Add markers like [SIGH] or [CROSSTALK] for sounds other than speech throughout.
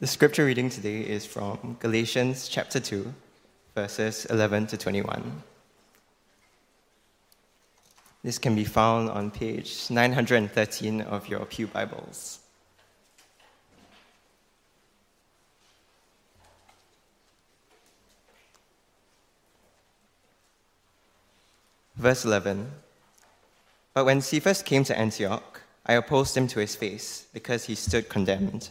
The scripture reading today is from Galatians chapter 2, verses 11 to 21. This can be found on page 913 of your Pew Bibles. Verse 11 But when Cephas came to Antioch, I opposed him to his face, because he stood condemned.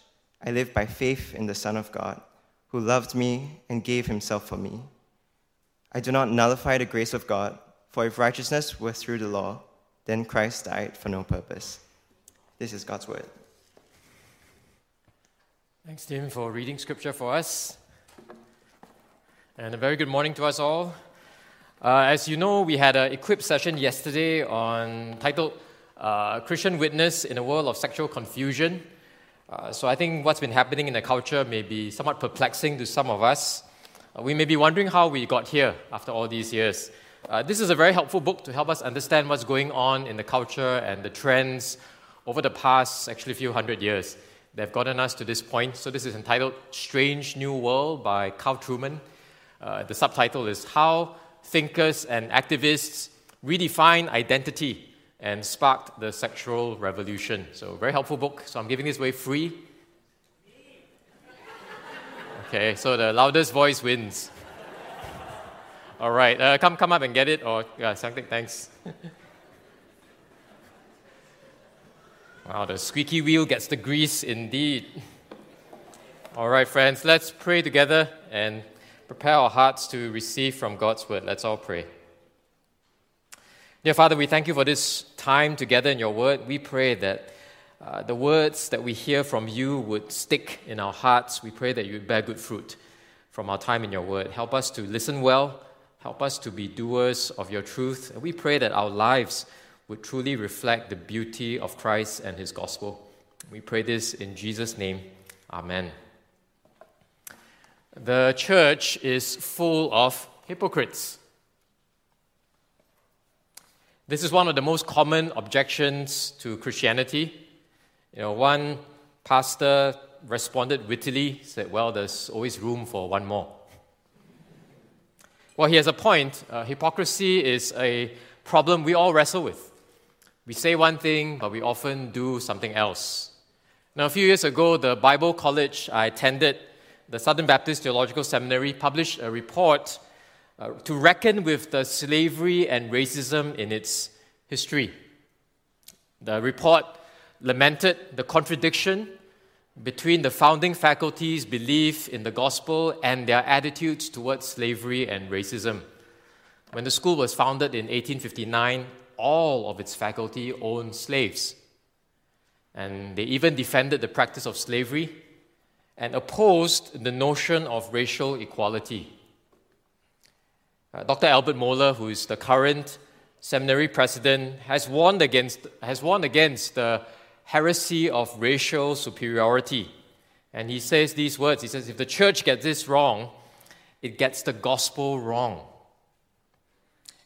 I live by faith in the Son of God, who loved me and gave himself for me. I do not nullify the grace of God, for if righteousness were through the law, then Christ died for no purpose. This is God's word. Thanks, Tim, for reading scripture for us. And a very good morning to us all. Uh, as you know, we had an equip session yesterday on titled uh, Christian Witness in a World of Sexual Confusion. Uh, so I think what's been happening in the culture may be somewhat perplexing to some of us. Uh, we may be wondering how we got here after all these years. Uh, this is a very helpful book to help us understand what's going on in the culture and the trends over the past, actually, few hundred years. They've gotten us to this point. So this is entitled Strange New World by Carl Trueman. Uh, the subtitle is How thinkers and activists Redefine identity and sparked the sexual revolution. So, very helpful book. So, I'm giving this away free. Okay, so the loudest voice wins. All right, uh, come come up and get it, or yeah, something. Thanks. [LAUGHS] wow, the squeaky wheel gets the grease indeed. All right, friends, let's pray together and prepare our hearts to receive from God's word. Let's all pray. Dear Father, we thank you for this time together in your word. We pray that uh, the words that we hear from you would stick in our hearts. We pray that you would bear good fruit from our time in your word. Help us to listen well. Help us to be doers of your truth. And we pray that our lives would truly reflect the beauty of Christ and his gospel. We pray this in Jesus' name. Amen. The church is full of hypocrites. This is one of the most common objections to Christianity. You know, one pastor responded wittily, said, Well, there's always room for one more. Well, he has a point. Uh, hypocrisy is a problem we all wrestle with. We say one thing, but we often do something else. Now, a few years ago, the Bible college I attended the Southern Baptist Theological Seminary published a report uh, to reckon with the slavery and racism in its history. The report lamented the contradiction between the founding faculty's belief in the gospel and their attitudes towards slavery and racism. When the school was founded in 1859, all of its faculty owned slaves. And they even defended the practice of slavery and opposed the notion of racial equality. Uh, Dr. Albert Mohler, who is the current seminary president, has warned against, has warned against the heresy of racial superiority And he says these words He says, If the church gets this wrong, it gets the gospel wrong.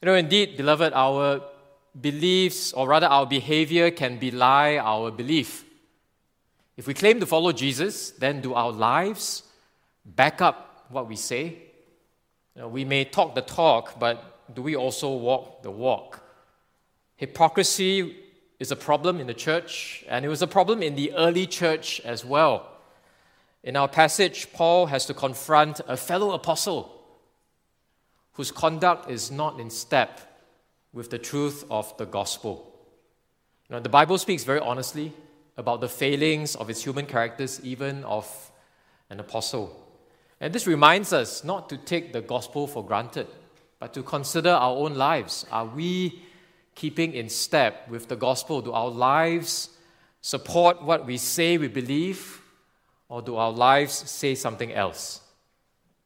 You know, indeed, beloved, our beliefs, or rather our behavior, can belie our belief. If we claim to follow Jesus, then do our lives back up what we say? We may talk the talk, but do we also walk the walk? Hypocrisy is a problem in the church, and it was a problem in the early church as well. In our passage, Paul has to confront a fellow apostle whose conduct is not in step with the truth of the gospel. The Bible speaks very honestly about the failings of its human characters, even of an apostle. And this reminds us not to take the gospel for granted, but to consider our own lives. Are we keeping in step with the gospel? Do our lives support what we say we believe, or do our lives say something else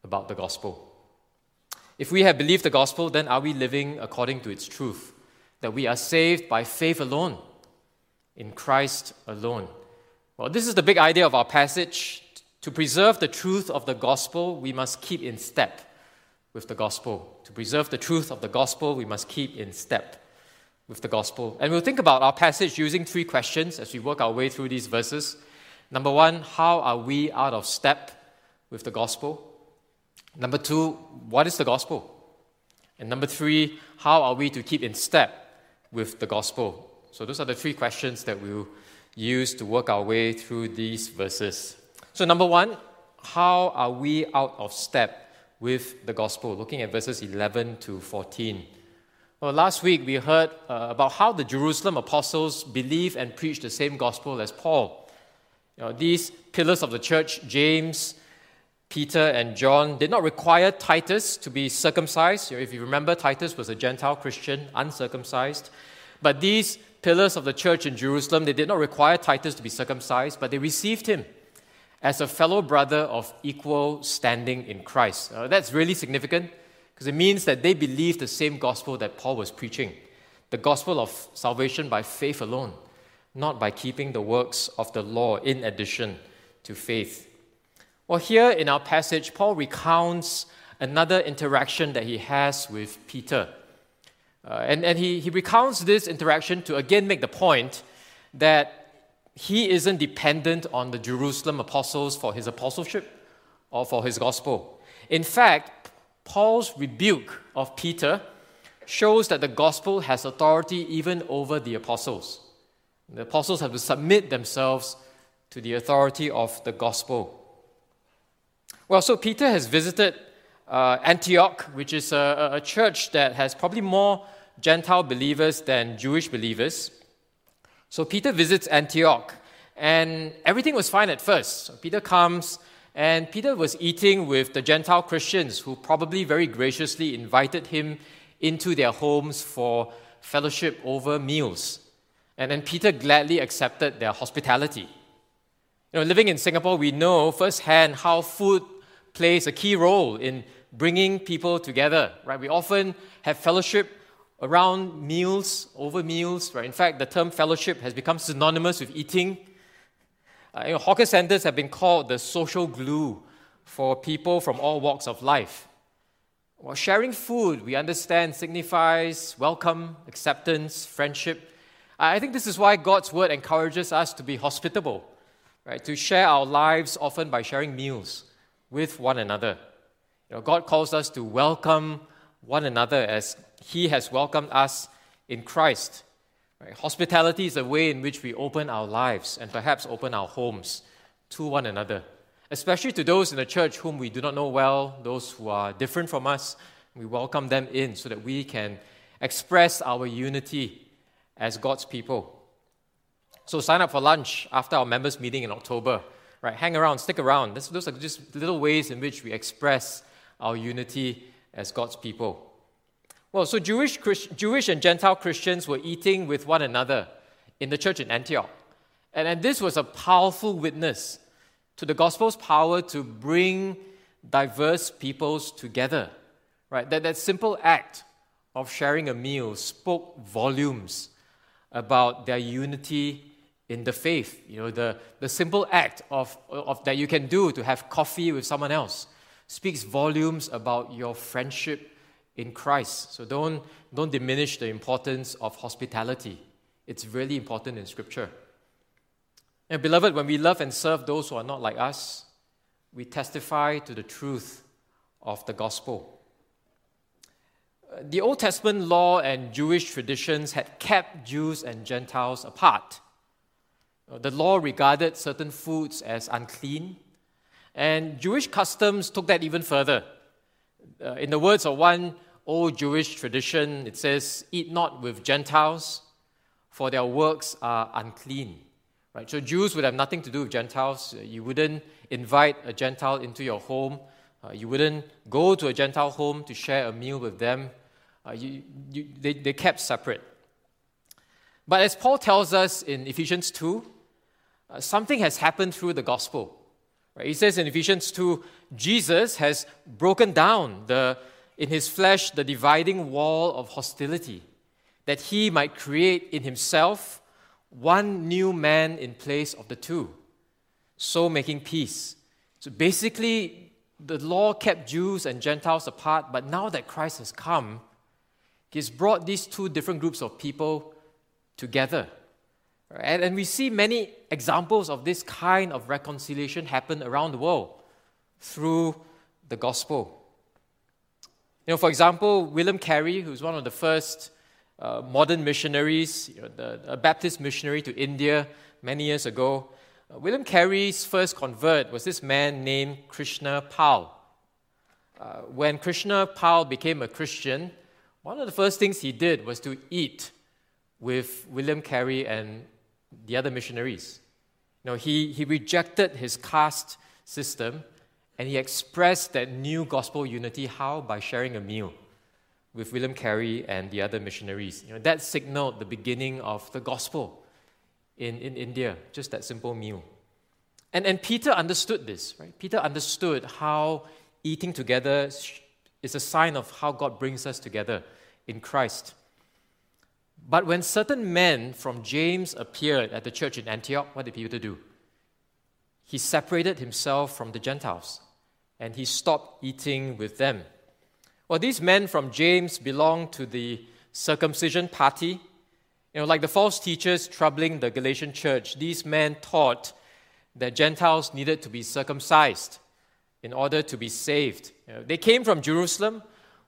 about the gospel? If we have believed the gospel, then are we living according to its truth? That we are saved by faith alone, in Christ alone. Well, this is the big idea of our passage. To preserve the truth of the gospel, we must keep in step with the gospel. To preserve the truth of the gospel, we must keep in step with the gospel. And we'll think about our passage using three questions as we work our way through these verses. Number one, how are we out of step with the gospel? Number two, what is the gospel? And number three, how are we to keep in step with the gospel? So, those are the three questions that we'll use to work our way through these verses. So, number one, how are we out of step with the gospel? Looking at verses 11 to 14. Well, last week we heard uh, about how the Jerusalem apostles believed and preached the same gospel as Paul. You know, these pillars of the church, James, Peter, and John, did not require Titus to be circumcised. You know, if you remember, Titus was a Gentile Christian, uncircumcised. But these pillars of the church in Jerusalem, they did not require Titus to be circumcised, but they received him as a fellow brother of equal standing in Christ. Uh, that's really significant because it means that they believe the same gospel that Paul was preaching the gospel of salvation by faith alone, not by keeping the works of the law in addition to faith. Well, here in our passage, Paul recounts another interaction that he has with Peter. Uh, and and he, he recounts this interaction to again make the point that he isn't dependent on the Jerusalem apostles for his apostleship or for his gospel. In fact, Paul's rebuke of Peter shows that the gospel has authority even over the apostles. The apostles have to submit themselves to the authority of the gospel. Well, so Peter has visited uh, Antioch, which is a, a church that has probably more Gentile believers than Jewish believers. So Peter visits Antioch, and everything was fine at first. So Peter comes, and Peter was eating with the Gentile Christians who probably very graciously invited him into their homes for fellowship over meals. And then Peter gladly accepted their hospitality. You know, living in Singapore, we know firsthand how food plays a key role in bringing people together, right? We often have fellowship around meals, over meals, right? In fact, the term fellowship has become synonymous with eating uh, you know, hawker centers have been called the social glue for people from all walks of life. Well, sharing food, we understand, signifies welcome, acceptance, friendship. I think this is why God's word encourages us to be hospitable, right? To share our lives often by sharing meals with one another. You know, God calls us to welcome one another as He has welcomed us in Christ. Right? Hospitality is a way in which we open our lives and perhaps open our homes to one another, especially to those in the church whom we do not know well, those who are different from us. We welcome them in so that we can express our unity as God's people. So sign up for lunch after our members' meeting in October. Right? Hang around, stick around. those are just little ways in which we express our unity as God's people. Well, so Jewish, Jewish and Gentile Christians were eating with one another in the church in Antioch. And, and this was a powerful witness to the gospel's power to bring diverse peoples together. Right? That, that simple act of sharing a meal spoke volumes about their unity in the faith. You know, the, the simple act of, of, that you can do to have coffee with someone else speaks volumes about your friendship in Christ. So don't, don't diminish the importance of hospitality. It's really important in Scripture. And beloved, when we love and serve those who are not like us, we testify to the truth of the gospel. Uh, the Old Testament law and Jewish traditions had kept Jews and Gentiles apart. Uh, the law regarded certain foods as unclean, and Jewish customs took that even further. Uh, in the words of one old Jewish tradition, it says, Eat not with Gentiles, for their works are unclean. Right? So Jews would have nothing to do with Gentiles. You wouldn't invite a Gentile into your home. Uh, you wouldn't go to a Gentile home to share a meal with them. Uh, you, you, they, they kept separate. But as Paul tells us in Ephesians 2, uh, something has happened through the gospel. He says in Ephesians 2 Jesus has broken down the, in his flesh the dividing wall of hostility, that he might create in himself one new man in place of the two, so making peace. So basically, the law kept Jews and Gentiles apart, but now that Christ has come, he's brought these two different groups of people together. And, and we see many examples of this kind of reconciliation happen around the world through the gospel. You know, for example, William Carey, who's one of the first uh, modern missionaries, you know, the, a Baptist missionary to India many years ago. Uh, William Carey's first convert was this man named Krishna Pal. Uh, when Krishna Pal became a Christian, one of the first things he did was to eat with William Carey and the other missionaries. You know, he, he rejected his caste system and he expressed that new gospel unity how? By sharing a meal with William Carey and the other missionaries. You know, that signaled the beginning of the gospel in, in India, just that simple meal. And, and Peter understood this, right? Peter understood how eating together is a sign of how God brings us together in Christ. But when certain men from James appeared at the church in Antioch, what did Peter do? He separated himself from the Gentiles and he stopped eating with them. Well, these men from James belonged to the circumcision party. You know, like the false teachers troubling the Galatian church, these men taught that Gentiles needed to be circumcised in order to be saved. You know, they came from Jerusalem,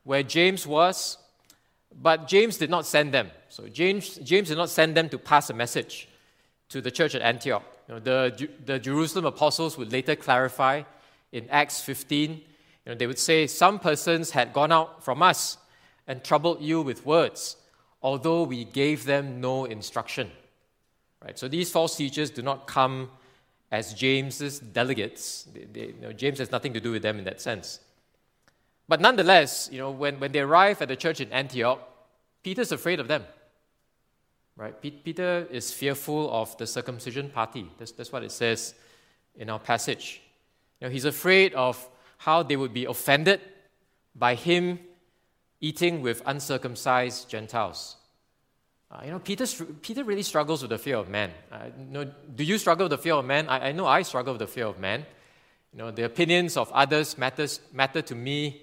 where James was, but James did not send them. So James, James did not send them to pass a message to the church at Antioch. You know, the, the Jerusalem apostles would later clarify in Acts 15 you know, they would say, Some persons had gone out from us and troubled you with words, although we gave them no instruction. Right? So these false teachers do not come as James's delegates. They, they, you know, James has nothing to do with them in that sense. But nonetheless, you know, when, when they arrive at the church in Antioch, Peter's afraid of them. Right? Peter is fearful of the circumcision party. That's, that's what it says in our passage. You know, he's afraid of how they would be offended by him eating with uncircumcised Gentiles. Uh, you know, Peter, Peter really struggles with the fear of man. Uh, you know, do you struggle with the fear of man? I, I know I struggle with the fear of man. You know, the opinions of others matters, matter to me.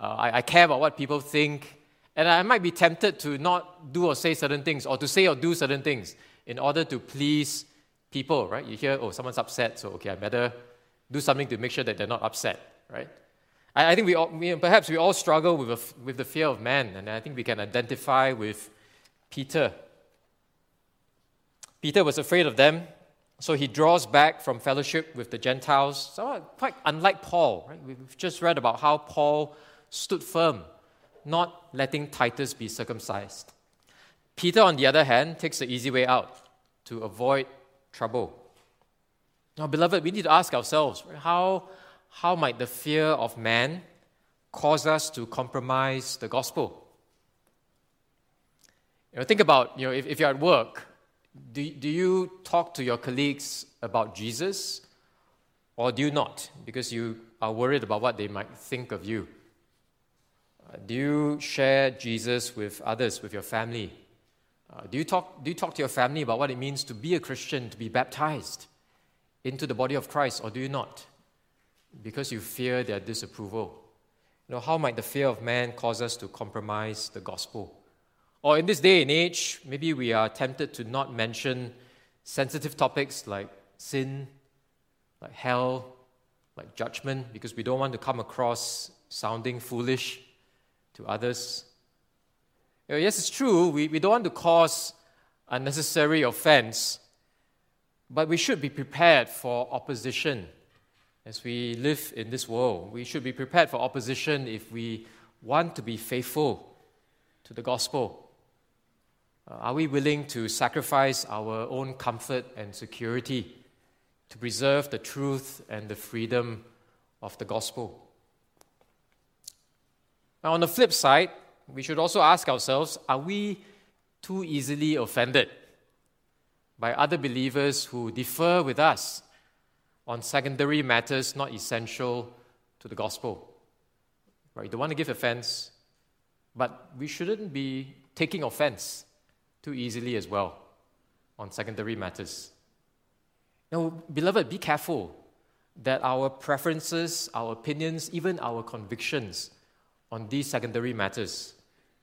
Uh, I, I care about what people think. And I might be tempted to not do or say certain things, or to say or do certain things in order to please people, right? You hear, oh, someone's upset, so okay, I better do something to make sure that they're not upset right? I, I think we, all, we, perhaps we all struggle with, a, with the fear of man, and I think we can identify with Peter. Peter was afraid of them, so he draws back from fellowship with the Gentiles. Quite unlike Paul, right? We've just read about how Paul stood firm, not letting Titus be circumcised. Peter, on the other hand, takes the easy way out to avoid trouble. Now, beloved, we need to ask ourselves how how might the fear of man cause us to compromise the gospel? You know, think about, you know, if, if you're at work, do, do you talk to your colleagues about Jesus or do you not? Because you are worried about what they might think of you. Uh, do you share Jesus with others, with your family? Uh, do, you talk, do you talk to your family about what it means to be a Christian, to be baptized into the body of Christ, or do you not? Because you fear their disapproval. You know, how might the fear of man cause us to compromise the gospel? Or in this day and age, maybe we are tempted to not mention sensitive topics like sin, like hell, like judgment, because we don't want to come across sounding foolish to others. Yes, it's true, we, we don't want to cause unnecessary offense, but we should be prepared for opposition as we live in this world. We should be prepared for opposition if we want to be faithful to the gospel. Uh, are we willing to sacrifice our own comfort and security to preserve the truth and the freedom of the gospel? Now, on the flip side, we should also ask ourselves are we too easily offended by other believers who differ with us on secondary matters not essential to the gospel? Right? You don't want to give offense, but we shouldn't be taking offense too easily as well on secondary matters. Now, beloved, be careful that our preferences, our opinions, even our convictions on these secondary matters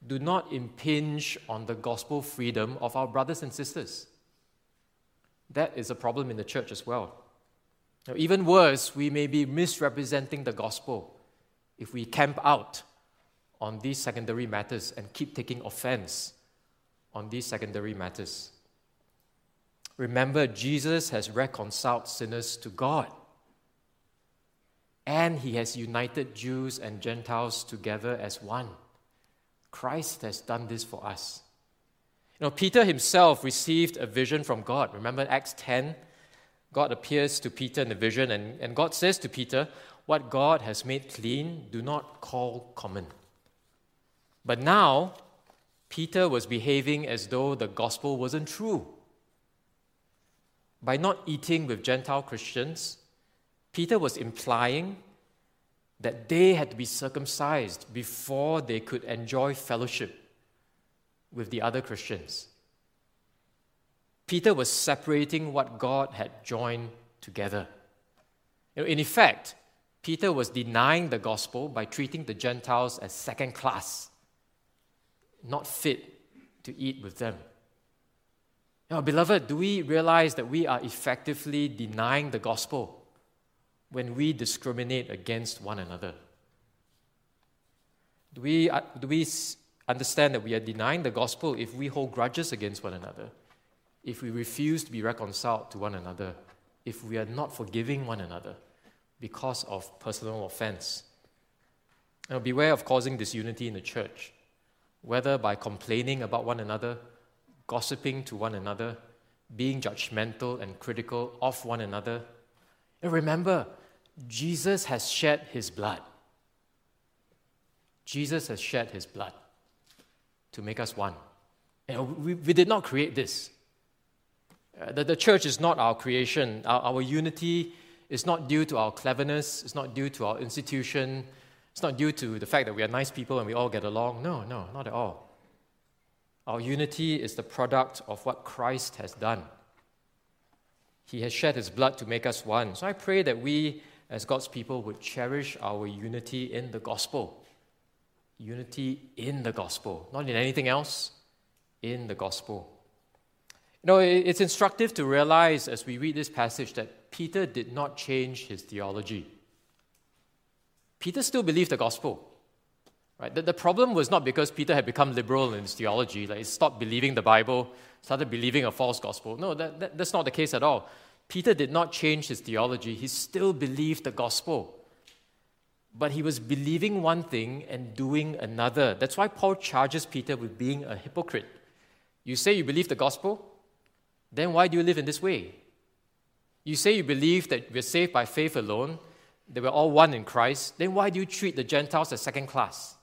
do not impinge on the gospel freedom of our brothers and sisters. That is a problem in the church as well. Now, even worse, we may be misrepresenting the gospel if we camp out on these secondary matters and keep taking offense on these secondary matters. Remember, Jesus has reconciled sinners to God, and he has united Jews and Gentiles together as one. Christ has done this for us. You know, Peter himself received a vision from God. Remember Acts 10? God appears to Peter in the vision, and, and God says to Peter, What God has made clean, do not call common. But now, Peter was behaving as though the gospel wasn't true. By not eating with Gentile Christians, Peter was implying that they had to be circumcised before they could enjoy fellowship with the other Christians. Peter was separating what God had joined together. in effect, Peter was denying the gospel by treating the Gentiles as second class not fit to eat with them. Now, beloved, do we realize that we are effectively denying the gospel when we discriminate against one another? Do we, uh, do we understand that we are denying the gospel if we hold grudges against one another, if we refuse to be reconciled to one another, if we are not forgiving one another because of personal offense? Now, beware of causing disunity in the church whether by complaining about one another, gossiping to one another, being judgmental and critical of one another. And remember, Jesus has shed his blood. Jesus has shed his blood to make us one. And we, we did not create this. Uh, the, the church is not our creation. Our, our unity is not due to our cleverness, it's not due to our institution, it's not due to the fact that we are nice people and we all get along. No, no, not at all. Our unity is the product of what Christ has done. He has shed his blood to make us one. So I pray that we, as God's people, would cherish our unity in the gospel. Unity in the gospel, not in anything else, in the gospel. You know, it's instructive to realize as we read this passage that Peter did not change his theology. Peter still believed the gospel. Right? The, the problem was not because Peter had become liberal in his theology, like he stopped believing the Bible, started believing a false gospel. No, that, that, that's not the case at all. Peter did not change his theology, he still believed the gospel. But he was believing one thing and doing another. That's why Paul charges Peter with being a hypocrite. You say you believe the gospel, then why do you live in this way? You say you believe that we're saved by faith alone, that we're all one in Christ, then why do you treat the Gentiles as second class?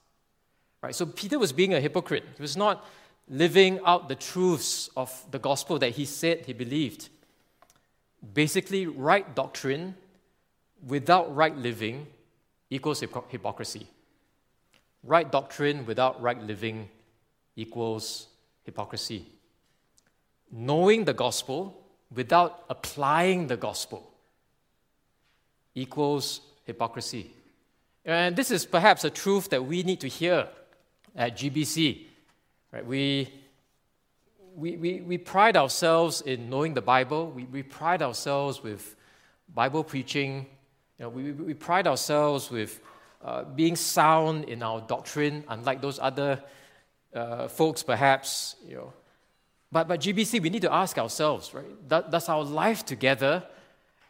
Right? So Peter was being a hypocrite. He was not living out the truths of the gospel that he said he believed. Basically, right doctrine without right living equals hypocrisy. Right doctrine without right living equals hypocrisy. knowing the gospel without applying the gospel equals hypocrisy. And this is perhaps a truth that we need to hear at GBC. Right? We, we, we, we pride ourselves in knowing the Bible, we, we pride ourselves with Bible preaching, you know, we, we pride ourselves with uh, being sound in our doctrine, unlike those other uh, folks, perhaps. You know. But, but GBC, we need to ask ourselves, right? Does, our life together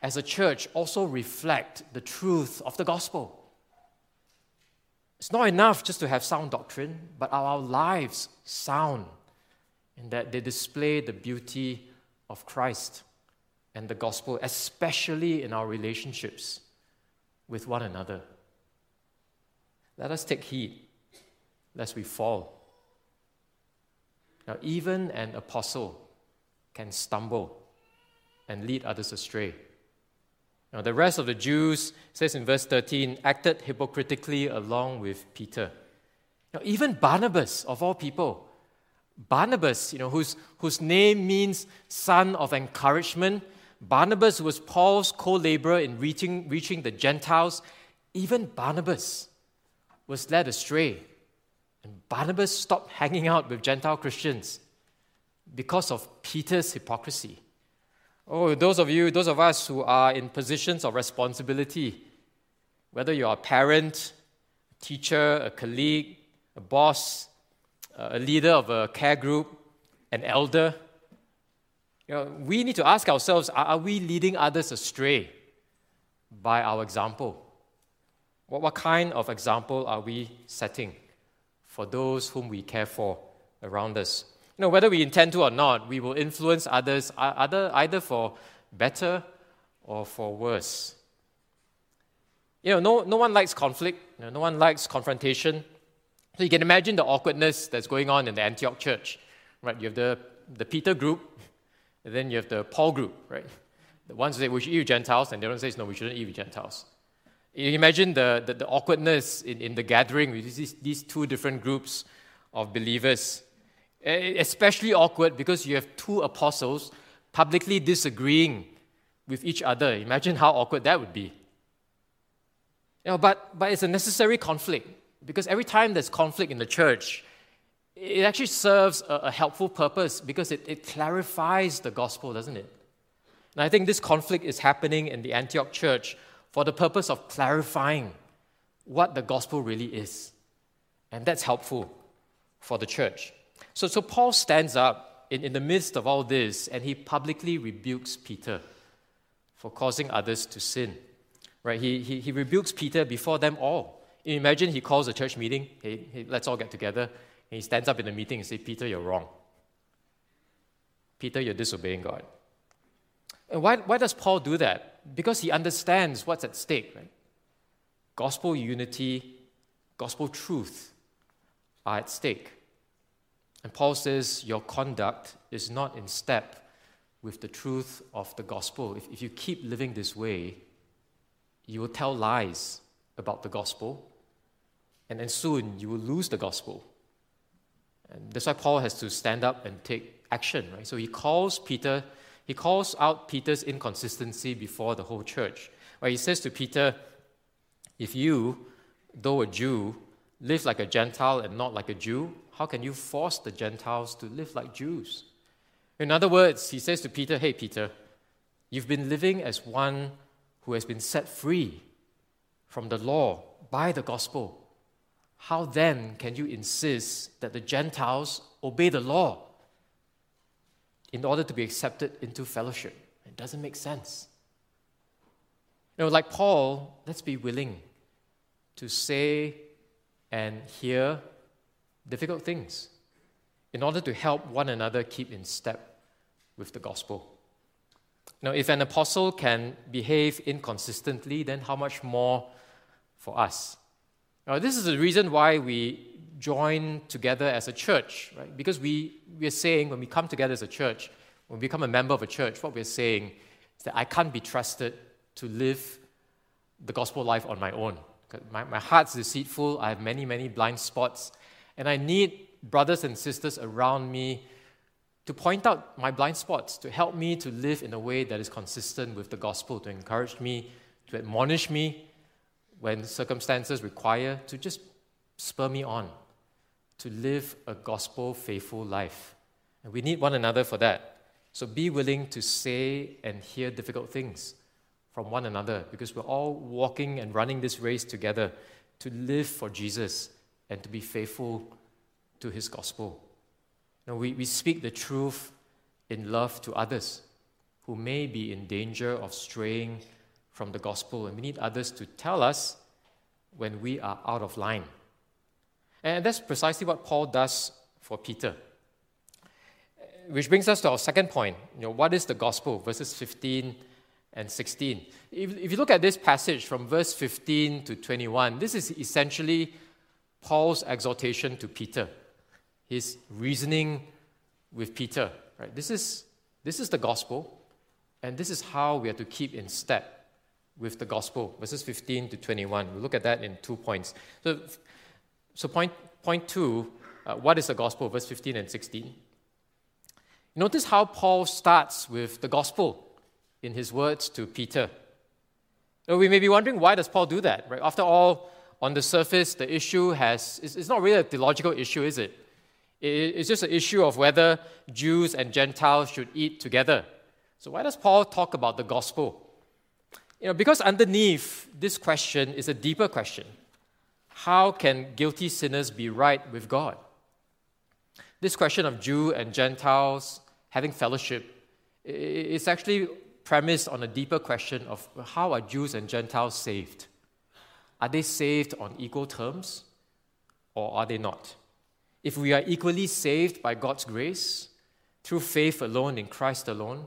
as a church also reflect the truth of the gospel? It's not enough just to have sound doctrine, but are our lives sound in that they display the beauty of Christ and the gospel, especially in our relationships with one another? Let us take heed lest we fall. Now, even an apostle can stumble and lead others astray. Now, the rest of the Jews, says in verse 13, acted hypocritically along with Peter. Now, even Barnabas, of all people, Barnabas, you know, whose, whose name means son of encouragement, Barnabas was Paul's co laborer in reaching, reaching the Gentiles. Even Barnabas was led astray. And Barnabas stopped hanging out with Gentile Christians because of Peter's hypocrisy. Oh, those of you, those of us who are in positions of responsibility, whether you're a parent, a teacher, a colleague, a boss, a leader of a care group, an elder, you know, we need to ask ourselves are, we leading others astray by our example? What, what kind of example are we setting for those whom we care for around us? You know, whether we intend to or not, we will influence others either, either for better or for worse. You know, no, no one likes conflict, you know, no one likes confrontation. So you can imagine the awkwardness that's going on in the Antioch church. Right? You have the, the Peter group, [LAUGHS] and then you have the Paul group, right? The ones say we should eat with Gentiles, and the other one says no, we shouldn't eat with Gentiles. You imagine the, the, the awkwardness in, in the gathering with these, these two different groups of believers. Especially awkward because you have two apostles publicly disagreeing with each other. Imagine how awkward that would be. You know, but, but it's a necessary conflict because every time there's conflict in the church, it actually serves a, a helpful purpose because it, it clarifies the gospel, doesn't it? And I think this conflict is happening in the Antioch church for the purpose of clarifying what the gospel really is. And that's helpful for the church. So, so Paul stands up in, in the midst of all this and he publicly rebukes Peter for causing others to sin. Right? He, he, he rebukes Peter before them all. Imagine he calls a church meeting, hey, hey, let's all get together. And he stands up in the meeting and says, Peter, you're wrong. Peter, you're disobeying God. And why, why does Paul do that? Because he understands what's at stake, right? Gospel unity, gospel truth are at stake. And Paul says, Your conduct is not in step with the truth of the gospel. If, if you keep living this way, you will tell lies about the gospel, and then soon you will lose the gospel. And that's why Paul has to stand up and take action, right? So he calls Peter, he calls out Peter's inconsistency before the whole church. Where he says to Peter, If you, though a Jew, live like a Gentile and not like a Jew, how can you force the Gentiles to live like Jews? In other words, he says to Peter, Hey, Peter, you've been living as one who has been set free from the law by the gospel. How then can you insist that the Gentiles obey the law in order to be accepted into fellowship? It doesn't make sense. You know, like Paul, let's be willing to say and hear difficult things in order to help one another keep in step with the gospel. Now, if an apostle can behave inconsistently, then how much more for us? Now, this is the reason why we join together as a church, right? Because we, we are saying when we come together as a church, when we become a member of a church, what we're saying is that I can't be trusted to live the gospel life on my own. My, my heart's deceitful, I have many, many blind spots, and I need brothers and sisters around me to point out my blind spots, to help me to live in a way that is consistent with the gospel, to encourage me, to admonish me when circumstances require, to just spur me on to live a gospel faithful life. And we need one another for that. So be willing to say and hear difficult things from one another because we're all walking and running this race together to live for Jesus and to be faithful to his gospel. Now, we, we speak the truth in love to others who may be in danger of straying from the gospel, and we need others to tell us when we are out of line. And that's precisely what Paul does for Peter. Which brings us to our second point. You know, what is the gospel? Verses 15 and 16. If, if you look at this passage from verse 15 to 21, this is essentially Paul's exhortation to Peter, his reasoning with Peter. Right? This, is, this is the gospel, and this is how we are to keep in step with the gospel. Verses 15 to 21. We'll look at that in two points. So, so point, point two uh, what is the gospel? Verse 15 and 16. Notice how Paul starts with the gospel in his words to Peter. Now, we may be wondering why does Paul do that? Right? After all, on the surface, the issue has it's, it's not really a theological issue, is it? It's just an issue of whether Jews and Gentiles should eat together. So why does Paul talk about the gospel? You know, because underneath this question is a deeper question. How can guilty sinners be right with God? This question of Jew and Gentiles having fellowship is actually premised on a deeper question of how are Jews and Gentiles saved? Are they saved on equal terms or are they not? If we are equally saved by God's grace, through faith alone in Christ alone,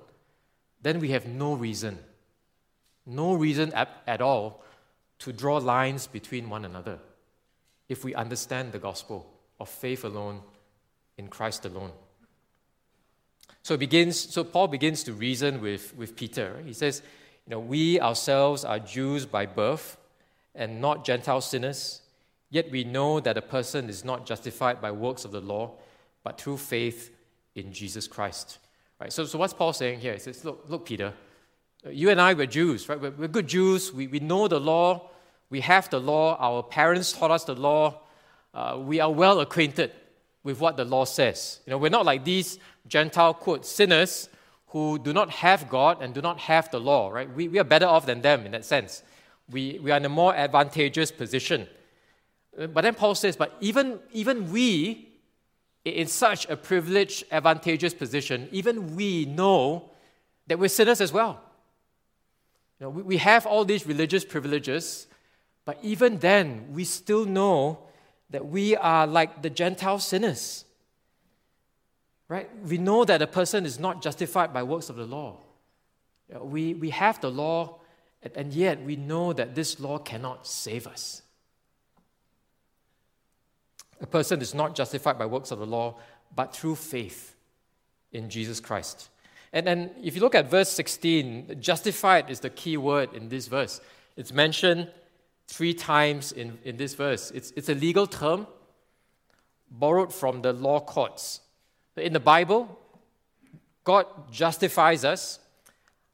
then we have no reason, no reason at, at all to draw lines between one another if we understand the gospel of faith alone in Christ alone. So begins, so Paul begins to reason with, with Peter. He says, you know, we ourselves are Jews by birth and not Gentile sinners, yet we know that a person is not justified by works of the law, but through faith in Jesus Christ. Right? So, so what's Paul saying here? He says, look, look, Peter, you and I were Jews, right? We're, we're good Jews. We, we know the law. We have the law. Our parents taught us the law. Uh, we are well acquainted with what the law says. You know, we're not like these Gentile, quote, sinners who do not have God and do not have the law, right? We, we are better off than them in that sense. We, we are in a more advantageous position. Uh, but then Paul says, but even, even we, in such a privileged, advantageous position, even we know that we're sinners as well. We have all these religious privileges, but even then, we still know that we are like the Gentile sinners. Right? We know that a person is not justified by works of the law. We, we have the law, and yet we know that this law cannot save us. A person is not justified by works of the law, but through faith in Jesus Christ. And then, if you look at verse 16, justified is the key word in this verse. It's mentioned three times in, in this verse. It's, it's a legal term borrowed from the law courts. In the Bible, God justifies us.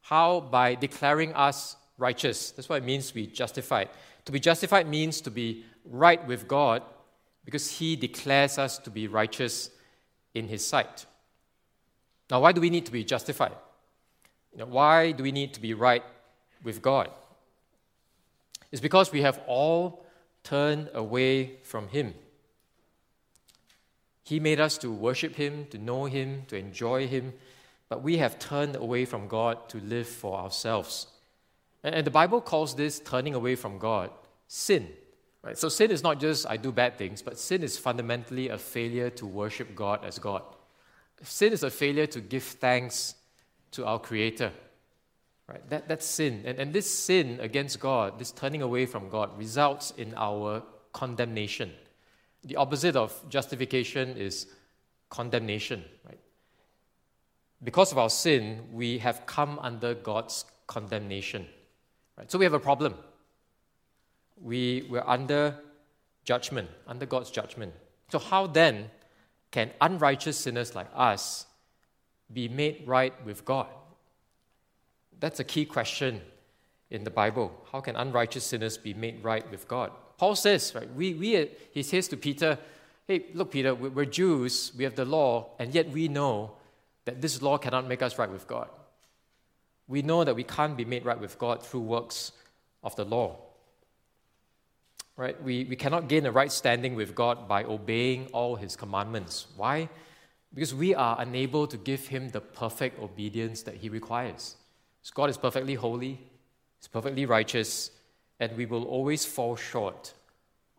How? By declaring us righteous. That's what it means to be justified. To be justified means to be right with God because He declares us to be righteous in His sight. Now, why do we need to be justified? You know, why do we need to be right with God? It's because we have all turned away from Him. He made us to worship Him, to know Him, to enjoy Him, but we have turned away from God to live for ourselves. And the Bible calls this turning away from God sin. Right? So sin is not just I do bad things, but sin is fundamentally a failure to worship God as God. Sin is a failure to give thanks to our Creator. Right? That, that's sin. And, and this sin against God, this turning away from God, results in our condemnation. The opposite of justification is condemnation. Right? Because of our sin, we have come under God's condemnation. Right? So we have a problem. We, we're under judgment, under God's judgment. So, how then can unrighteous sinners like us be made right with God? That's a key question in the Bible. How can unrighteous sinners be made right with God? Paul says, right, we, we, he says to Peter, hey, look, Peter, we're Jews, we have the law, and yet we know that this law cannot make us right with God. We know that we can't be made right with God through works of the law. Right? We, we cannot gain a right standing with God by obeying all his commandments. Why? Because we are unable to give him the perfect obedience that he requires. So God is perfectly holy, he's perfectly righteous, and we will always fall short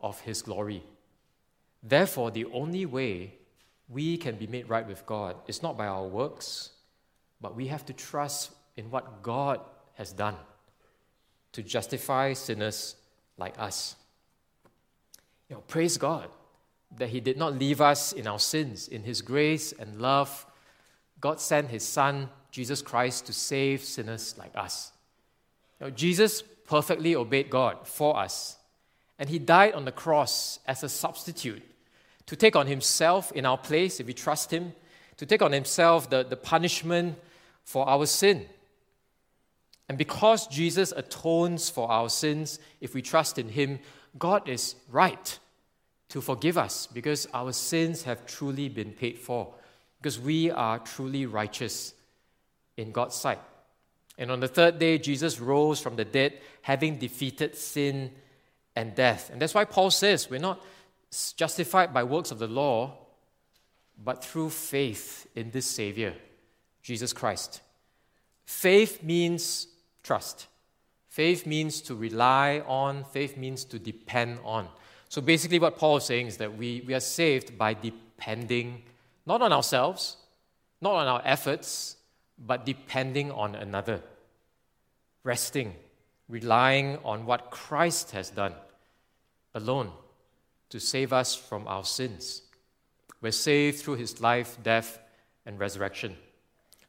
of his glory. Therefore, the only way we can be made right with God is not by our works, but we have to trust in what God has done to justify sinners like us. Know, praise God that He did not leave us in our sins. In His grace and love, God sent His Son, Jesus Christ, to save sinners like us. Jesus perfectly obeyed God for us, and He died on the cross as a substitute to take on himself in our place, if we trust him, to take on himself the, the punishment for our sin. And because Jesus atones for our sins, if we trust in him, God is right to forgive us because our sins have truly been paid for, because we are truly righteous in God's sight. And on the third day, Jesus rose from the dead, having defeated sin and death. And that's why Paul says we're not justified by works of the law, but through faith in this Savior, Jesus Christ. Faith means trust. Faith means to rely on, faith means to depend on. So basically, what Paul is saying is that we, we are saved by depending not on ourselves, not on our efforts, but depending on another. Resting, relying on what Christ has done alone to save us from our sins. We're saved through his life, death, and resurrection.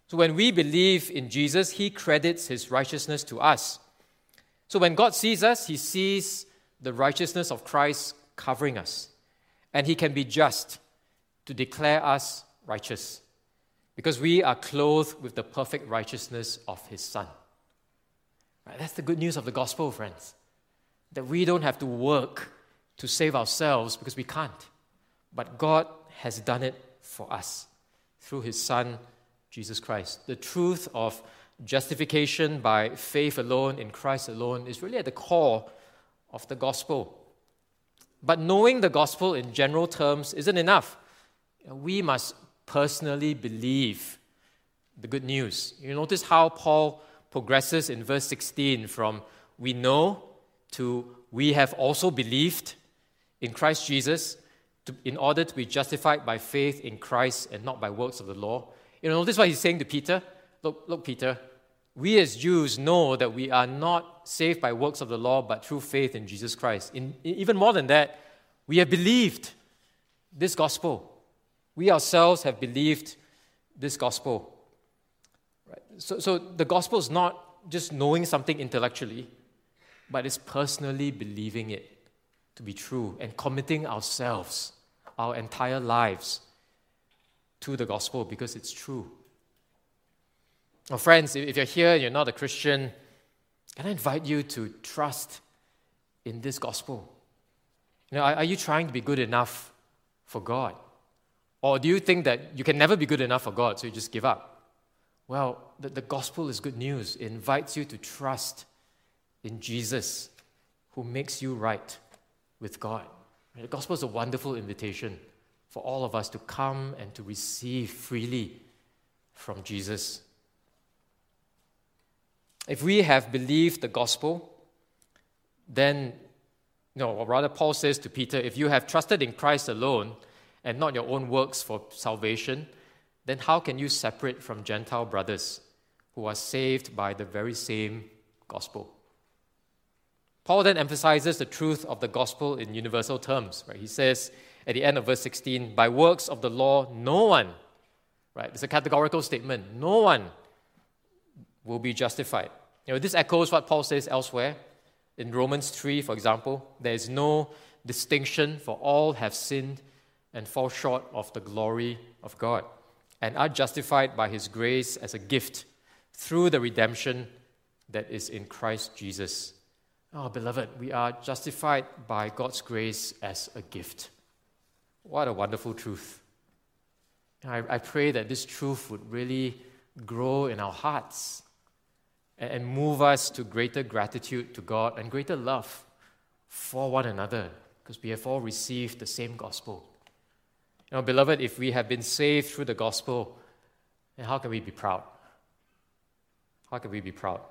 So when we believe in Jesus, he credits his righteousness to us. So when God sees us, he sees the righteousness of Christ covering us. And he can be just to declare us righteous because we are clothed with the perfect righteousness of his Son. Right? That's the good news of the gospel, friends. That we don't have to work to save ourselves because we can't. But God has done it for us through His Son, Jesus Christ. The truth of justification by faith alone in Christ alone is really at the core of the gospel. But knowing the gospel in general terms isn't enough. We must personally believe the good news. You notice how Paul progresses in verse 16 from we know to we have also believed in Christ Jesus to, in order to be justified by faith in Christ and not by works of the law. You know, notice what he's saying to Peter. Look, look, Peter, we as Jews know that we are not saved by works of the law, but through faith in Jesus Christ. In, even more than that, we have believed this gospel. We ourselves have believed this gospel. Right? So, so the gospel is not just knowing something intellectually, but it's personally believing it to be true and committing ourselves, our entire lives, to the gospel because it's true. Well, friends, if you're here and you're not a Christian, can I invite you to trust in this gospel? You know, are you trying to be good enough for God? Or do you think that you can never be good enough for God, so you just give up? Well, the, the gospel is good news. It invites you to trust in Jesus, who makes you right with God. The gospel is a wonderful invitation for all of us to come and to receive freely from Jesus. If we have believed the gospel, then, no, or rather, Paul says to Peter, if you have trusted in Christ alone and not your own works for salvation, then how can you separate from Gentile brothers who are saved by the very same gospel? Paul then emphasizes the truth of the gospel in universal terms. Right? He says at the end of verse 16, by works of the law, no one, right? It's a categorical statement, no one will be justified. You know, this echoes what Paul says elsewhere. In Romans 3, for example, there is no distinction, for all have sinned and fall short of the glory of God. and are justified by his grace as a gift through the redemption that is in Christ Jesus. Oh, beloved, we are justified by God's grace as a gift. What a wonderful truth. I, I pray that this truth would really grow in our hearts and, move us to greater gratitude to God and greater love for one another because we have all received the same gospel. You know, beloved, if we have been saved through the gospel, then how can we be proud? How can we be proud?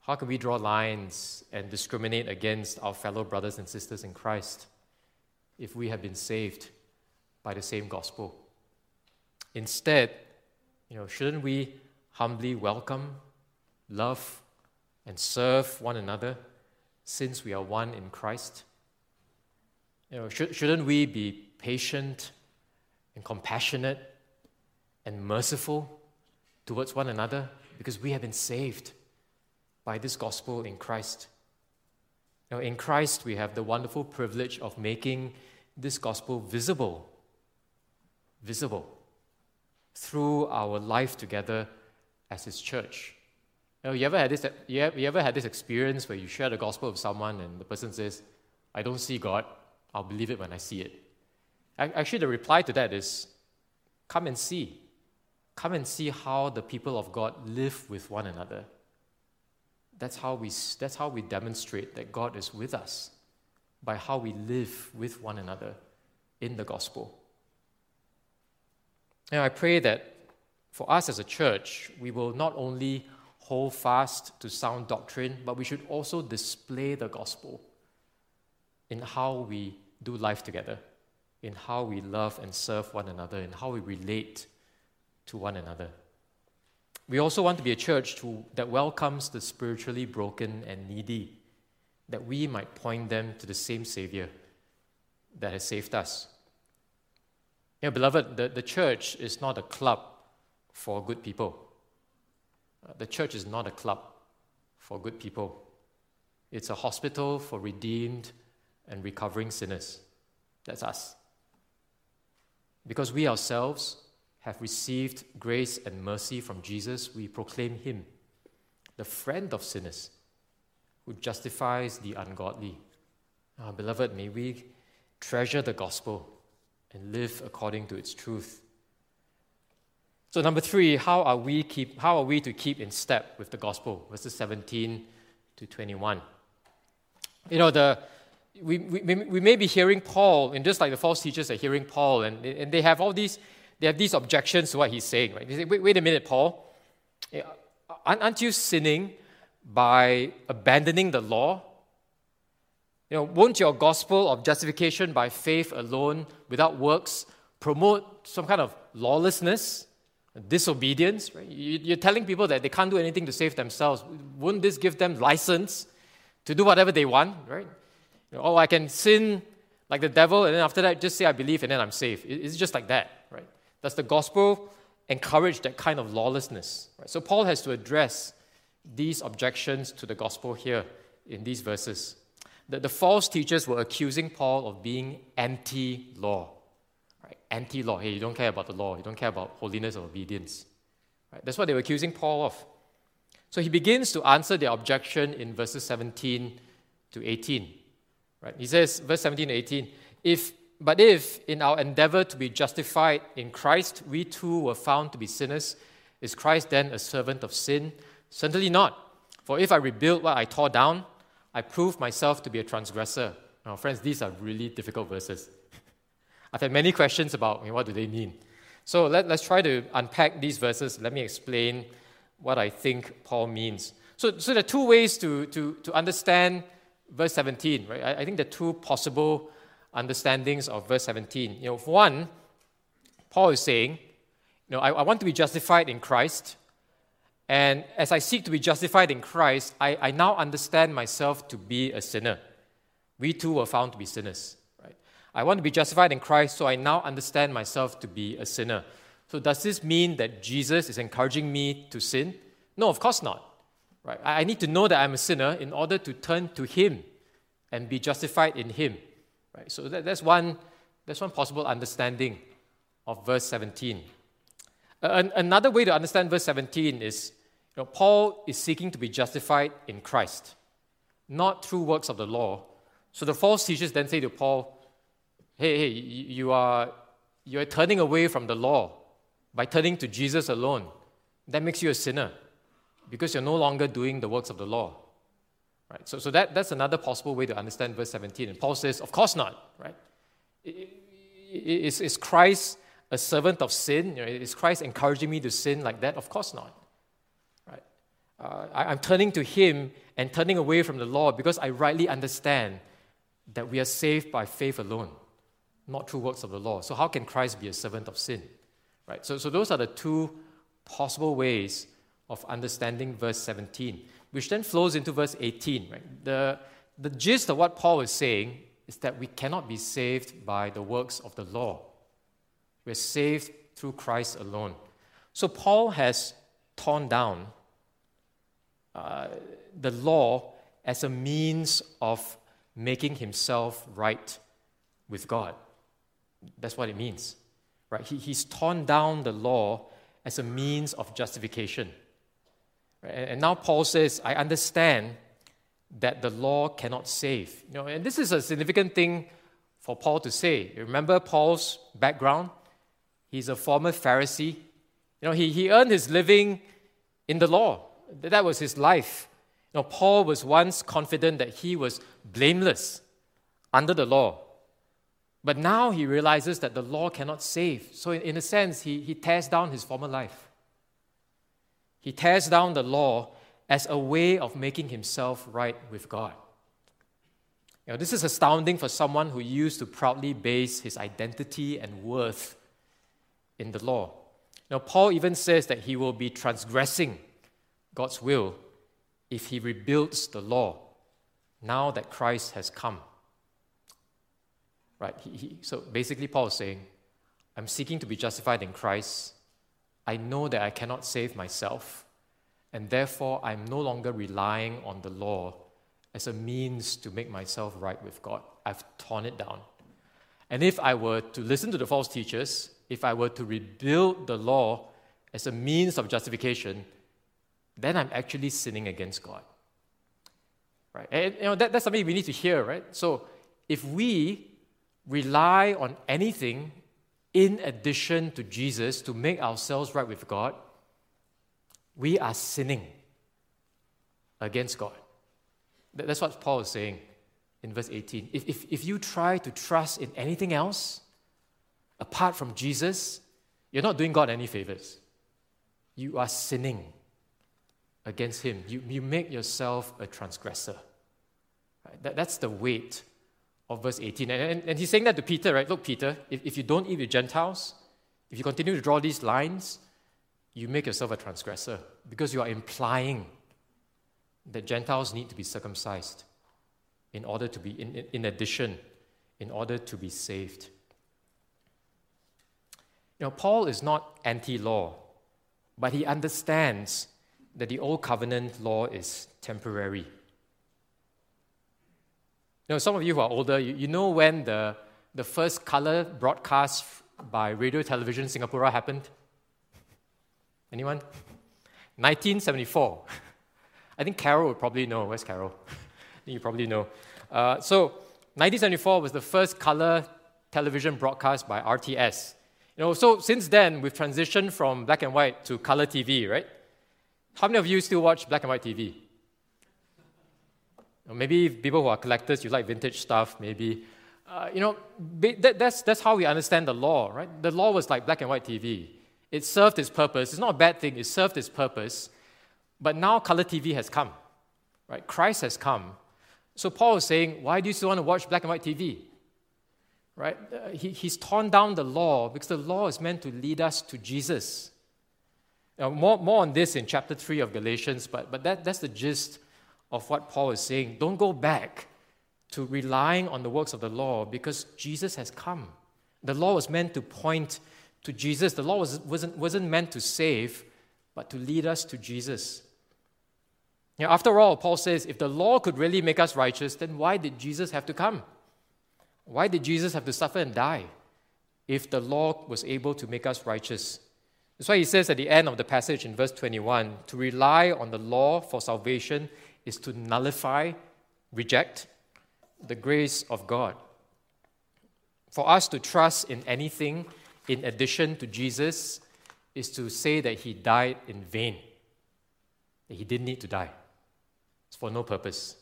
How can we draw lines and discriminate against our fellow brothers and sisters in Christ if we have been saved by the same gospel? Instead, you know, shouldn't we humbly welcome, love, and serve one another since we are one in Christ? You know, should, shouldn't we be patient and compassionate and merciful towards one another because we have been saved by this gospel in Christ? Know, in Christ, we have the wonderful privilege of making this gospel visible. Visible through our life together as His church. You, know, you, ever had this, you, ever had this experience where you share the gospel with someone and the person says, I don't see God, I'll believe it when I see it? Actually, the reply to that is, Come and see. Come and see how the people of God live with one another. That's how we, that's how we demonstrate that God is with us, by how we live with one another in the gospel. And I pray that for us as a church, we will not only hold fast to sound doctrine, but we should also display the gospel in how we do life together, in how we love and serve one another, in how we relate to one another. We also want to be a church to, that welcomes the spiritually broken and needy, that we might point them to the same Savior that has saved us. You know, beloved, the, the church is not a club for good people. The church is not a club for good people. It's a hospital for redeemed and recovering sinners. That's us. Because we ourselves have received grace and mercy from Jesus, we proclaim Him, the friend of sinners, who justifies the ungodly. Ah, beloved, may we treasure the gospel and live according to its truth. So, number three, how are we, keep, how are we to keep in step with the gospel? Verses 17 to 21. You know, the, we, we, we may be hearing Paul, and just like the false teachers are hearing Paul, and, and they have all these, they have these objections to what he's saying, right? They say, wait, wait a minute, Paul. Eh, aren't you sinning by abandoning the law? You know, won't your gospel of justification by faith alone, without works, promote some kind of lawlessness, disobedience? Right? You're telling people that they can't do anything to save themselves. Wouldn't this give them license to do whatever they want? Right? Oh, I can sin like the devil, and then after that, just say I believe, and then I'm safe. It's just like that, right? Does the gospel encourage that kind of lawlessness? Right? So Paul has to address these objections to the gospel here in these verses the, the false teachers were accusing Paul of being anti law. Anti law. Hey, you don't care about the law, you don't care about holiness or obedience. Right? That's what they were accusing Paul of. So he begins to answer their objection in verses 17 to 18. Right? He says, verse 17 to 18, if, but if in our endeavor to be justified in Christ we too were found to be sinners, is Christ then a servant of sin? Certainly not. For if I rebuild what I tore down, I prove myself to be a transgressor. Now, friends, these are really difficult verses. I've had many questions about what do they mean. So let, let's try to unpack these verses. Let me explain what I think Paul means. So, so there are two ways to, to, to understand verse 17, right? I, I think there are two possible understandings of verse 17. You know, one, Paul is saying, you know, I, I want to be justified in Christ, and as I seek to be justified in Christ, I, I now understand myself to be a sinner. We too were found to be sinners. I want to be justified in Christ, so I now understand myself to be a sinner. So, does this mean that Jesus is encouraging me to sin? No, of course not. Right? I need to know that I'm a sinner in order to turn to Him and be justified in Him. Right? So, that, that's, one, that's one possible understanding of verse 17. An- another way to understand verse 17 is you know, Paul is seeking to be justified in Christ, not through works of the law. So the false teachers then say to Paul, hey, hey, you are, you are turning away from the law by turning to Jesus alone. That makes you a sinner because you're no longer doing the works of the law. Right? So, so that, that's another possible way to understand verse 17. And Paul says, of course not. Right? Is, is Christ a servant of sin? Is Christ encouraging me to sin like that? Of course not. Right? Uh, I, I'm turning to Him and turning away from the law because I rightly understand that we are saved by faith alone, not through works of the law. So how can Christ be a servant of sin? Right? So, so those are the two possible ways of understanding verse 17, which then flows into verse 18. Right? The, the gist of what Paul is saying is that we cannot be saved by the works of the law. We're saved through Christ alone. So Paul has torn down uh, the law as a means of making himself right with God. That's what it means. Right? He, he's torn down the law as a means of justification. Right? And now Paul says, I understand that the law cannot save. You know, and this is a significant thing for Paul to say. Remember Paul's background? He's a former Pharisee. You know, he, he earned his living in the law. That was his life. You know, Paul was once confident that he was blameless under the law. But now he realizes that the law cannot save. So, in, in a sense, he, he tears down his former life. He tears down the law as a way of making himself right with God. You know, this is astounding for someone who used to proudly base his identity and worth in the law. Now, Paul even says that he will be transgressing God's will if he rebuilds the law now that Christ has come. Right? He, he, so basically, Paul is saying, I'm seeking to be justified in Christ. I know that I cannot save myself, and therefore I'm no longer relying on the law as a means to make myself right with God. I've torn it down. And if I were to listen to the false teachers, if I were to rebuild the law as a means of justification, then I'm actually sinning against God. Right? And you know, that, that's something we need to hear, right? So if we rely on anything in addition to Jesus to make ourselves right with God, we are sinning against God. That's what Paul is saying in verse 18. If, if, if you try to trust in anything else apart from Jesus, you're not doing God any favors. You are sinning against Him. You, you make yourself a transgressor. That, that's the weight of verse 18. And, and, and, he's saying that to Peter, right? Look, Peter, if, if you don't eat with Gentiles, if you continue to draw these lines, you make yourself a transgressor because you are implying that Gentiles need to be circumcised in order to be, in, in addition, in order to be saved. You know, Paul is not anti law, but he understands that the old covenant law is temporary. Know, some of you who are older, you, you know when the, the first color broadcast by Radio Television Singapore happened? Anyone? 1974. [LAUGHS] I think Carol would probably know. Where's Carol? [LAUGHS] you probably know. Uh, so, 1974 was the first color television broadcast by RTS. You know, so since then, we've transitioned from black and white to color TV, right? How many of you still watch black and white TV? Or maybe people who are collectors, you like vintage stuff, maybe. Uh, you know, that, that's, that's how we understand the law, right? The law was like black and white TV. It served its purpose. It's not a bad thing, it served its purpose. But now color TV has come, right? Christ has come. So Paul is saying, why do you still want to watch black and white TV? Right? Uh, he, he's torn down the law because the law is meant to lead us to Jesus. Now, more, more on this in chapter 3 of Galatians, but, but that, that's the gist of what Paul is saying. Don't go back to relying on the works of the law because Jesus has come. The law was meant to point to Jesus. The law was, wasn't, wasn't meant to save, but to lead us to Jesus. After all, Paul says if the law could really make us righteous, then why did Jesus have to come? Why did Jesus have to suffer and die if the law was able to make us righteous? That's why he says at the end of the passage in verse 21 to rely on the law for salvation is to nullify, reject the grace of God. For us to trust in anything in addition to Jesus is to say that he died in vain, that he didn't need to die. It's for no purpose.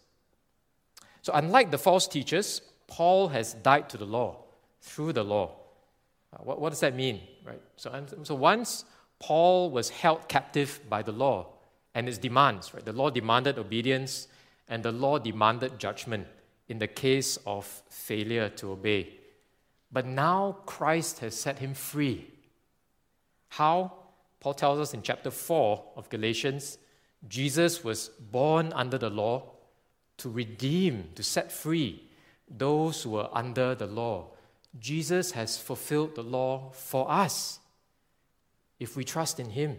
So, unlike the false teachers, Paul has died to the law, through the law. Uh, what, what does that mean? Right? So, so once Paul was held captive by the law and its demands, right? The law demanded obedience and the law demanded judgment in the case of failure to obey. But now Christ has set him free. How? Paul tells us in chapter 4 of Galatians Jesus was born under the law to redeem, to set free those who were under the law. Jesus has fulfilled the law for us if we trust in Him.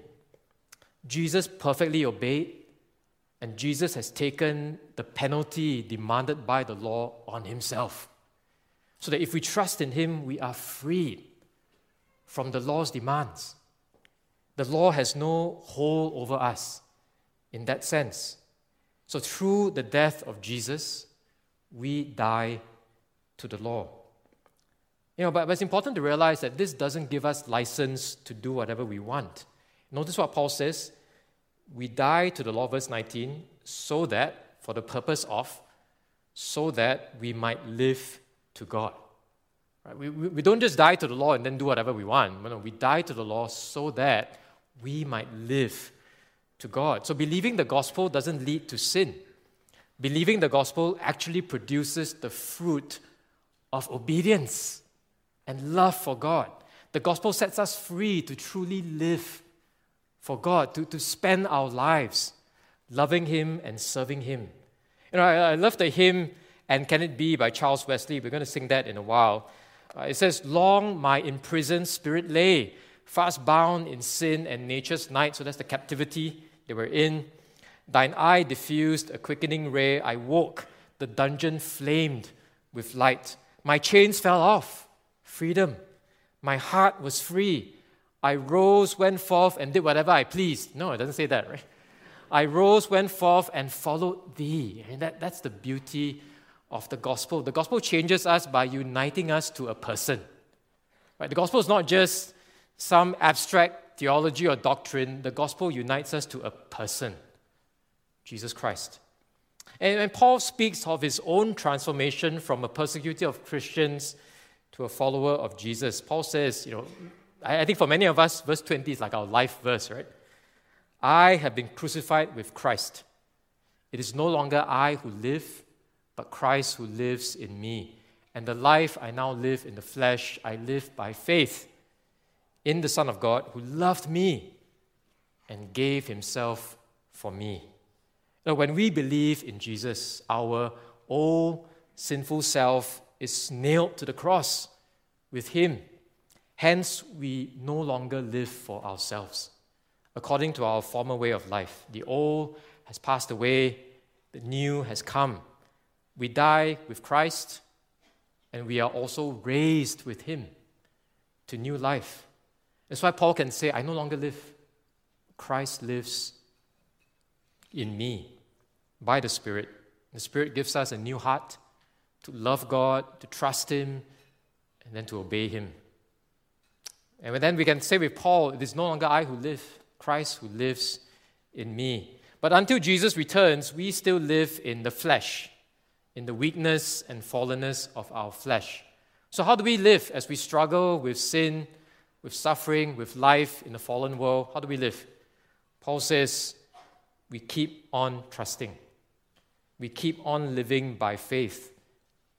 Jesus perfectly obeyed, and Jesus has taken the penalty demanded by the law on Himself. So that if we trust in Him, we are freed from the law's demands. The law has no hold over us in that sense. So, through the death of Jesus, we die to the law. You know, but, but it's important to realize that this doesn't give us license to do whatever we want. Notice what Paul says we die to the law, verse 19, so that, for the purpose of, so that we might live to God. Right? We, we, we don't just die to the law and then do whatever we want. No, we die to the law so that we might live to God. So believing the gospel doesn't lead to sin. Believing the gospel actually produces the fruit of obedience and love for God. The gospel sets us free to truly live for God, to, to spend our lives loving Him and serving Him. You know, I, I love the hymn, And Can It Be by Charles Wesley. We're going to sing that in a while. Uh, it says, Long my imprisoned spirit lay, fast bound in sin and nature's night. So that's the captivity they were in. Thine eye diffused a quickening ray. I woke, the dungeon flamed with light. My chains fell off, freedom. My heart was free. I rose, went forth, and did whatever I pleased. No, it doesn't say that, right? I rose, went forth, and followed thee. And that, that's the beauty of the gospel. The gospel changes us by uniting us to a person. Right? The gospel is not just some abstract theology or doctrine, the gospel unites us to a person, Jesus Christ. And when Paul speaks of his own transformation from a persecutor of Christians to a follower of Jesus, Paul says, you know, I, think for many of us, verse 20 is like our life verse, right? I have been crucified with Christ. It is no longer I who live, but Christ who lives in me. And the life I now live in the flesh, I live by faith in the Son of God who loved me and gave himself for me. Now, when we believe in Jesus, our old sinful self is nailed to the cross with him. Hence, we no longer live for ourselves according to our former way of life. The old has passed away, the new has come. We die with Christ, and we are also raised with him to new life. That's why Paul can say, I no longer live. Christ lives in me by the Spirit. The Spirit gives us a new heart to love God, to trust Him, and then to obey Him. And then we can say with Paul, it is no longer I who live, Christ who lives in me. But until Jesus returns, we still live in the flesh, in the weakness and fallenness of our flesh. So, how do we live as we struggle with sin? with suffering, with life in a fallen world, how do we live? Paul says, we keep on trusting. We keep on living by faith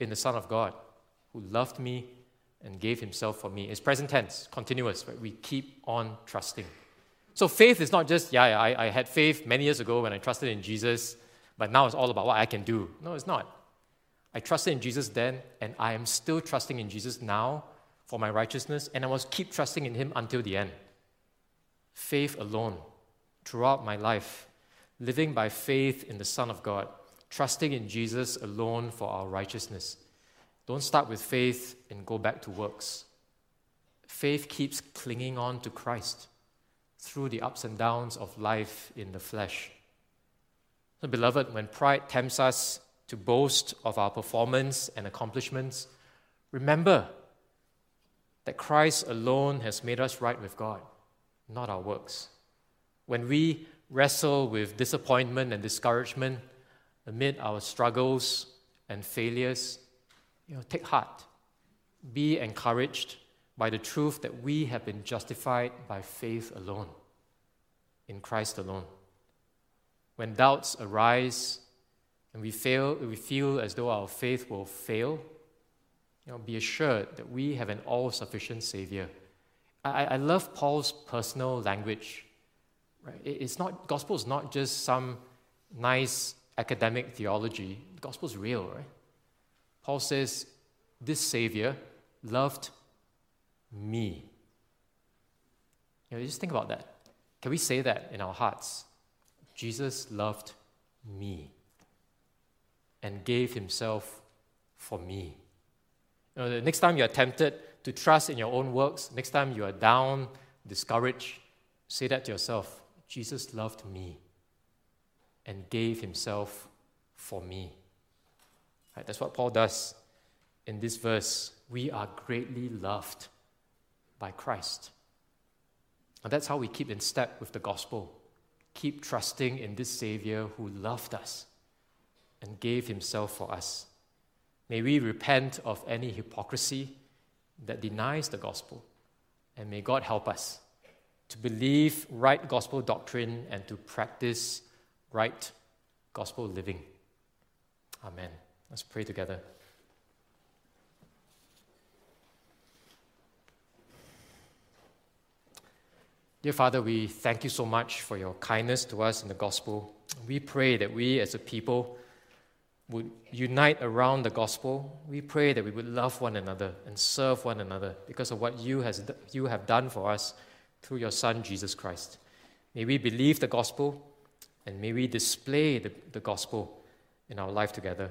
in the Son of God who loved me and gave himself for me. It's present tense, continuous, right? We keep on trusting. So faith is not just, yeah, I, I had faith many years ago when I trusted in Jesus, but now it's all about what I can do. No, it's not. I trusted in Jesus then, and I am still trusting in Jesus now for my righteousness, and I must keep trusting in Him until the end. Faith alone, throughout my life, living by faith in the Son of God, trusting in Jesus alone for our righteousness. Don't start with faith and go back to works. Faith keeps clinging on to Christ. through the ups and downs of life in the flesh. So, beloved, when pride tempts us to boast of our performance and accomplishments, remember that Christ alone has made us right with God, not our works. When we wrestle with disappointment and discouragement amid our struggles and failures, you know, take heart. Be encouraged by the truth that we have been justified by faith alone, in Christ alone. When doubts arise and we, fail, we feel as though our faith will fail, you know, be assured that we have an all sufficient Savior. I, I love Paul's personal language. Right? It's not, gospel is not just some nice academic theology, the gospel is real, right? Paul says, This Savior loved me. You know, just think about that. Can we say that in our hearts? Jesus loved me and gave himself for me. You know, the next time you are tempted to trust in your own works, next time you are down, discouraged, say that to yourself Jesus loved me and gave himself for me. Right, that's what Paul does in this verse. We are greatly loved by Christ. And that's how we keep in step with the gospel. Keep trusting in this Savior who loved us and gave himself for us. May we repent of any hypocrisy that denies the gospel, and may God help us to believe right gospel doctrine and to practice right gospel living. Amen. Let's pray together. Dear Father, we thank you so much for your kindness to us in the gospel. We pray that we as a people would unite around the gospel. We pray that we would love one another and serve one another because of what you, has, you have done for us through your Son, Jesus Christ. May we believe the gospel and may we display the, the gospel in our life together.